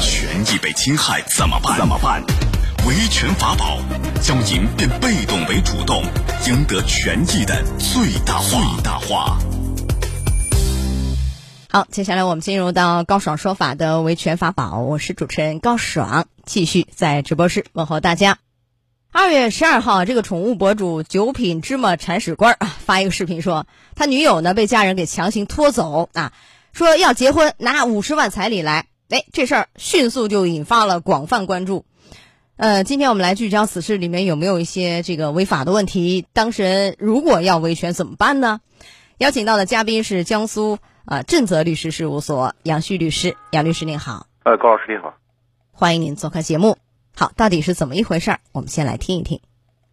权益被侵害怎么办？怎么办？维权法宝，教您变被动为主动，赢得权益的最大化。最大化。好，接下来我们进入到高爽说法的维权法宝，我是主持人高爽，继续在直播室问候大家。二月十二号，这个宠物博主九品芝麻铲屎官啊发一个视频说，他女友呢被家人给强行拖走啊，说要结婚拿五十万彩礼来，哎，这事儿迅速就引发了广泛关注。呃，今天我们来聚焦此事里面有没有一些这个违法的问题？当事人如果要维权怎么办呢？邀请到的嘉宾是江苏啊正泽律师事务所杨旭律师，杨律师您好。呃，高老师您好，欢迎您做客节目。好，到底是怎么一回事儿？我们先来听一听。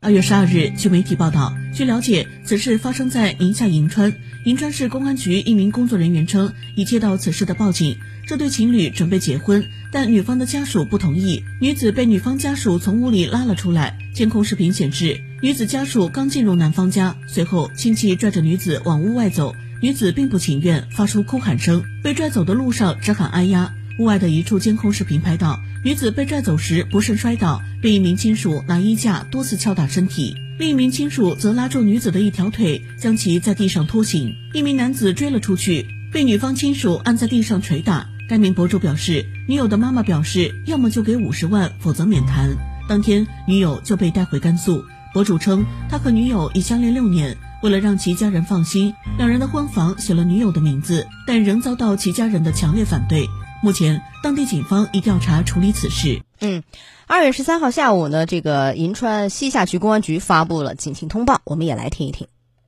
二月十二日，据媒体报道，据了解，此事发生在宁夏银川。银川市公安局一名工作人员称，已接到此事的报警。这对情侣准备结婚，但女方的家属不同意。女子被女方家属从屋里拉了出来。监控视频显示，女子家属刚进入男方家，随后亲戚拽着女子往屋外走，女子并不情愿，发出哭喊声。被拽走的路上只喊“哎呀”。屋外的一处监控视频拍到，女子被拽走时不慎摔倒，被一名亲属拿衣架多次敲打身体，另一名亲属则拉住女子的一条腿，将其在地上拖行。一名男子追了出去，被女方亲属按在地上捶打。该名博主表示，女友的妈妈表示，要么就给五十万，否则免谈。当天，女友就被带回甘肃。博主称，他和女友已相恋六年，为了让其家人放心，两人的婚房写了女友的名字，但仍遭到其家人的强烈反对。目前，当地警方已调查处理此事。嗯，二月十三号下午呢，这个银川西夏区公安局发布了警情通报，我们也来听一听。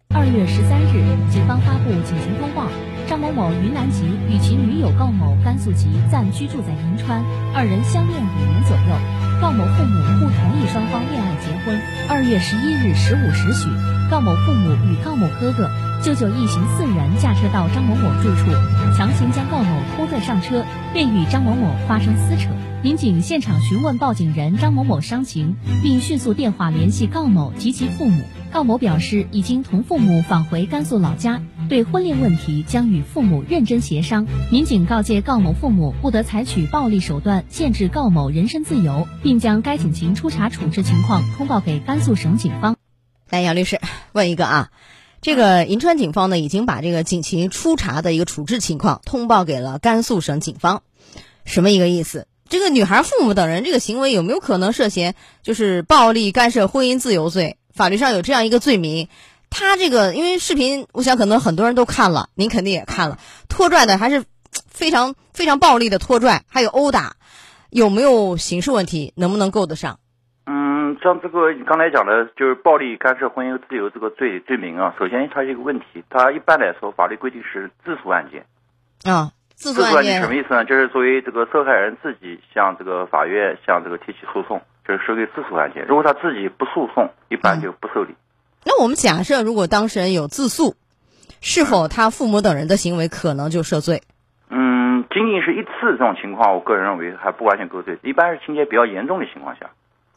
二月十三日，警方发布警情通报：张某某，云南籍，与其女友高某，甘肃籍，暂居住在银川，二人相恋五年左右。高某父母不同意双方恋爱结婚。二月十一日十五时许，高某父母与高某哥哥。舅舅一行四人驾车到张某某住处，强行将高某拖拽上车，便与张某某发生撕扯。民警现场询问报警人张某某伤情，并迅速电话联系高某及其父母。高某表示已经同父母返回甘肃老家，对婚恋问题将与父母认真协商。民警告诫高某父母不得采取暴力手段限制高某人身自由，并将该警情初查处置情况通报给甘肃省警方。来，杨律师问一个啊。这个银川警方呢，已经把这个警情初查的一个处置情况通报给了甘肃省警方，什么一个意思？这个女孩父母等人这个行为有没有可能涉嫌就是暴力干涉婚姻自由罪？法律上有这样一个罪名。他这个因为视频，我想可能很多人都看了，您肯定也看了，拖拽的还是非常非常暴力的拖拽，还有殴打，有没有刑事问题？能不能够得上？像这个你刚才讲的，就是暴力干涉婚姻自由这个罪罪名啊。首先，它是一个问题，它一般来说法律规定是自诉案件。啊，自诉案件什么意思呢？就是作为这个受害人自己向这个法院向这个提起诉讼，就是属于自诉案件。如果他自己不诉讼，一般就不受理。那我们假设，如果当事人有自诉，是否他父母等人的行为可能就涉罪？嗯，仅仅是一次这种情况，我个人认为还不完全构罪。一般是情节比较严重的情况下。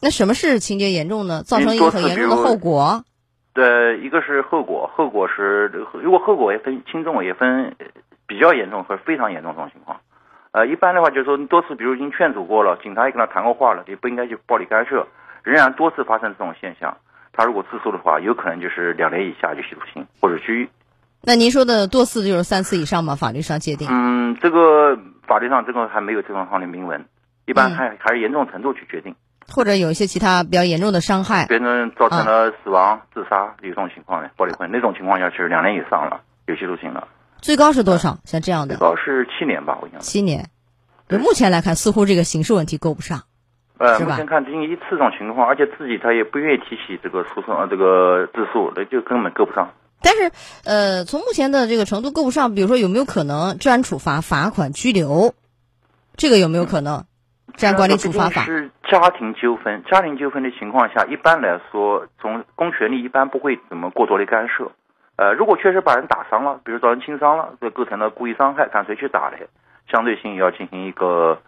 那什么是情节严重呢？造成一个很严重的后果。对，一个是后果，后果是如果后果也分轻重，也分比较严重和非常严重这种情况。呃，一般的话就是说，多次比如已经劝阻过了，警察也跟他谈过话了，也不应该去暴力干涉，仍然多次发生这种现象，他如果自诉的话，有可能就是两年以下有期徒刑或者拘役。那您说的多次就是三次以上吗？法律上界定？嗯，这个法律上这个还没有这种方面明文，一般还还是严重程度去决定。或者有一些其他比较严重的伤害，别人造成了死亡、自杀有这种情况的暴力婚，那种情况下是两年以上了，有期徒刑了。最高是多少？像这样的？最高是七年吧，我想。七年。对，目前来看，似乎这个刑事问题够不上。呃，目前看，仅仅一次这种情况，而且自己他也不愿意提起这个诉讼，呃，这个自诉，那就根本够不上。但是，呃，从目前的这个程度够不上，比如说有没有可能治安处罚、罚款、拘留？这个有没有可能？这样管理处罚法是。家庭纠纷，家庭纠纷的情况下，一般来说，从公权力一般不会怎么过多的干涉。呃，如果确实把人打伤了，比如造成轻伤了，这构成了故意伤害，看谁去打的，相对性要进行一个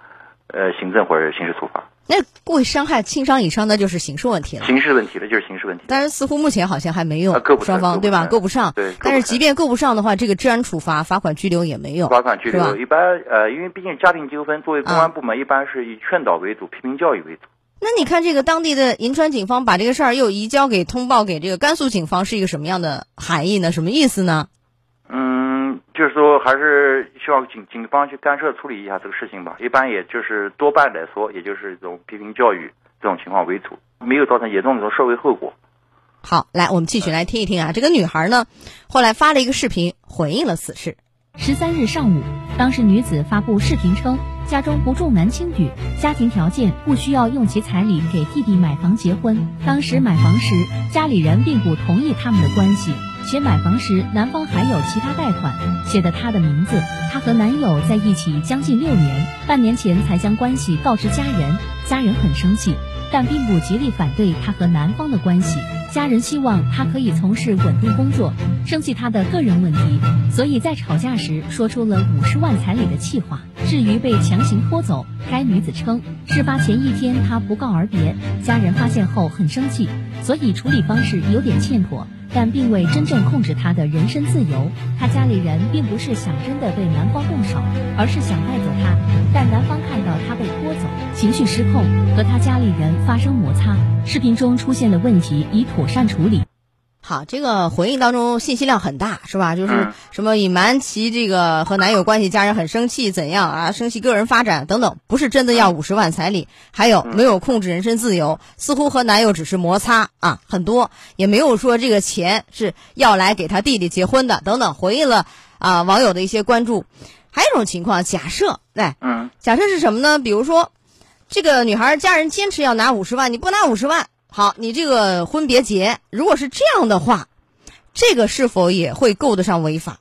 呃行政或者刑事处罚。那故意伤害、轻伤、以上，那就是刑事问题了。刑事问题了，就是刑事问题。但是似乎目前好像还没有双方对吧？够不上。对但是即便够不上的话，这个治安处罚、罚款、拘留也没有。罚款拘留一般呃，因为毕竟家庭纠纷，作为公安部门，一般是以劝导为主，批评教育为主。那你看这个当地的银川警方把这个事儿又移交给通报给这个甘肃警方，是一个什么样的含义呢？什么意思呢？嗯，就是说还是希望警警方去干涉处理一下这个事情吧。一般也就是多半来说，也就是这种批评教育这种情况为主，没有造成严重的社会后果。好，来我们继续来听一听啊，这个女孩呢，后来发了一个视频回应了此事。十三日上午，当事女子发布视频称，家中不重男轻女，家庭条件不需要用其彩礼给弟弟买房结婚。当时买房时，家里人并不同意他们的关系，且买房时男方还有其他贷款，写的她的名字。她和男友在一起将近六年，半年前才将关系告知家人，家人很生气，但并不极力反对她和男方的关系。家人希望她可以从事稳定工作，生气她的个人问题，所以在吵架时说出了五十万彩礼的气话。至于被强行拖走，该女子称，事发前一天她不告而别，家人发现后很生气，所以处理方式有点欠妥。但并未真正控制他的人身自由。他家里人并不是想真的对男方动手，而是想带走他。但男方看到他被拖走，情绪失控，和他家里人发生摩擦。视频中出现的问题已妥善处理。好，这个回应当中信息量很大，是吧？就是嗯什么隐瞒其这个和男友关系，家人很生气，怎样啊？生气个人发展等等，不是真的要五十万彩礼，还有没有控制人身自由，似乎和男友只是摩擦啊，很多也没有说这个钱是要来给他弟弟结婚的等等，回应了啊网友的一些关注。还有一种情况，假设哎，嗯假设是什么呢？比如说，这个女孩家人坚持要拿五十万，你不拿五十万，好，你这个婚别结。如果是这样的话，这个是否也会够得上违法？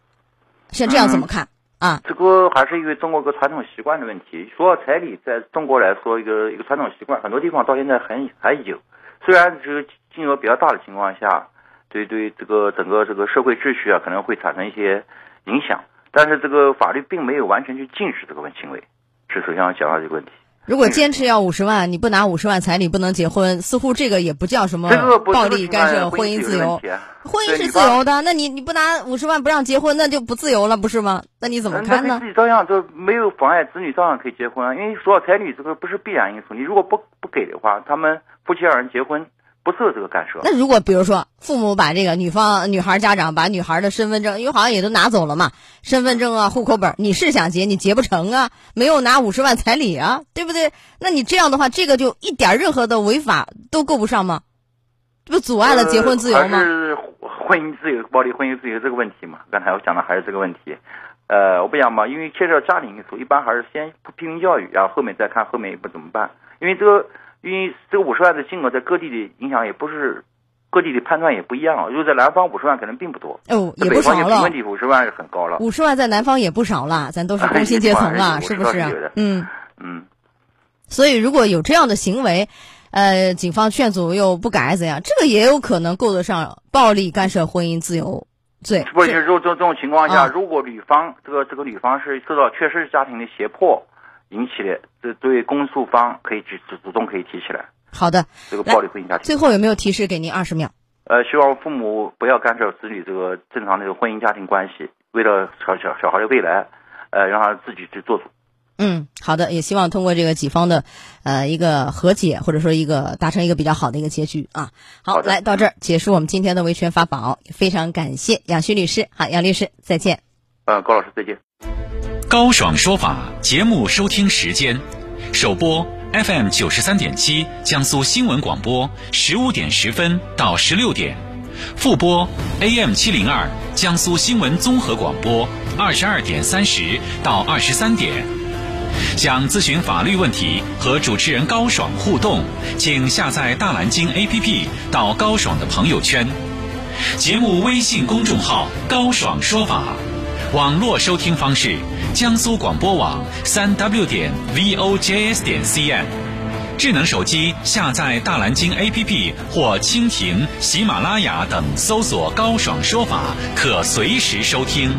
像这样怎么看、啊？这个还是因为中国一个传统习惯的问题。说到彩礼，在中国来说，一个一个传统习惯，很多地方到现在还还有。虽然这个金额比较大的情况下，对对这个整个这个社会秩序啊，可能会产生一些影响，但是这个法律并没有完全去禁止这个问行为，是首先要讲到这个问题。如果坚持要五十万，你不拿五十万彩礼不能结婚，似乎这个也不叫什么暴力干涉婚姻自由。婚姻是自由的，那你你不拿五十万不让结婚，那就不自由了，不是吗？那你怎么嗯看呢自？己照样就没有妨碍子女照样可以结婚啊，因为说到彩礼这个不是必然因素，你如果不不给的话，他们夫妻二人结婚不受这个干涉。那如果比如说父母把这个女方女孩家长把女孩的身份证，因为好像也都拿走了嘛，身份证啊、户口本，你是想结你结不成啊，没有拿五十万彩礼啊，对不对？那你这样的话，这个就一点任何的违法都够不上吗？这不阻碍了结婚自由呃、吗？婚姻自由、暴力婚姻自由这个问题嘛？刚才我讲的还是这个问题。呃，我不想嘛，因为牵涉到家庭因素，一般还是先批评教育，然后后面再看后面一步怎么办。因为这个，因为这个五十万的金额在各地的影响也不是，各地的判断也不一样。如果在南方五十万可能并不多，哦，在也不少了问，题五十万是很高了。五十万在南方也不少了，咱都是工薪阶层了，哎是不是？嗯，嗯，所以如果有这样的行为，呃，警方劝阻又不改，怎样？这个也有可能够得上暴力干涉婚姻自由罪。不是，这就是说这这种情况下，啊如果女方这个这个女方是受到确实是家庭的胁迫引起的，这对公诉方可以主主主动可以提起来好的，这个暴力婚姻家庭。最后有没有提示给您二十秒？呃，希望父母不要干涉子女这个正常的这个婚姻家庭关系，为了小小小孩的未来，呃，让他自己去做主。嗯，好的，也希望通过这个几方的呃一个和解，或者说一个达成一个比较好的一个结局啊。好，好来到这儿结束我们今天的维权法宝，非常感谢杨旭律师。好，杨律师再见。呃，高老师再见。高爽说法节目收听时间：首播 FM 九十三点七江苏新闻广播十五点十分到十六点，复播 AM 七零二江苏新闻综合广播二十二点三十到二十三点。想咨询法律问题和主持人高爽互动，请下载大蓝鲸 APP 到高爽的朋友圈。节目微信公众号“高爽说法”，网络收听方式：江苏广播网三 w 点 vojs 点 cn。智能手机下载大蓝鲸 APP 或蜻蜓、喜马拉雅等，搜索“高爽说法”，可随时收听。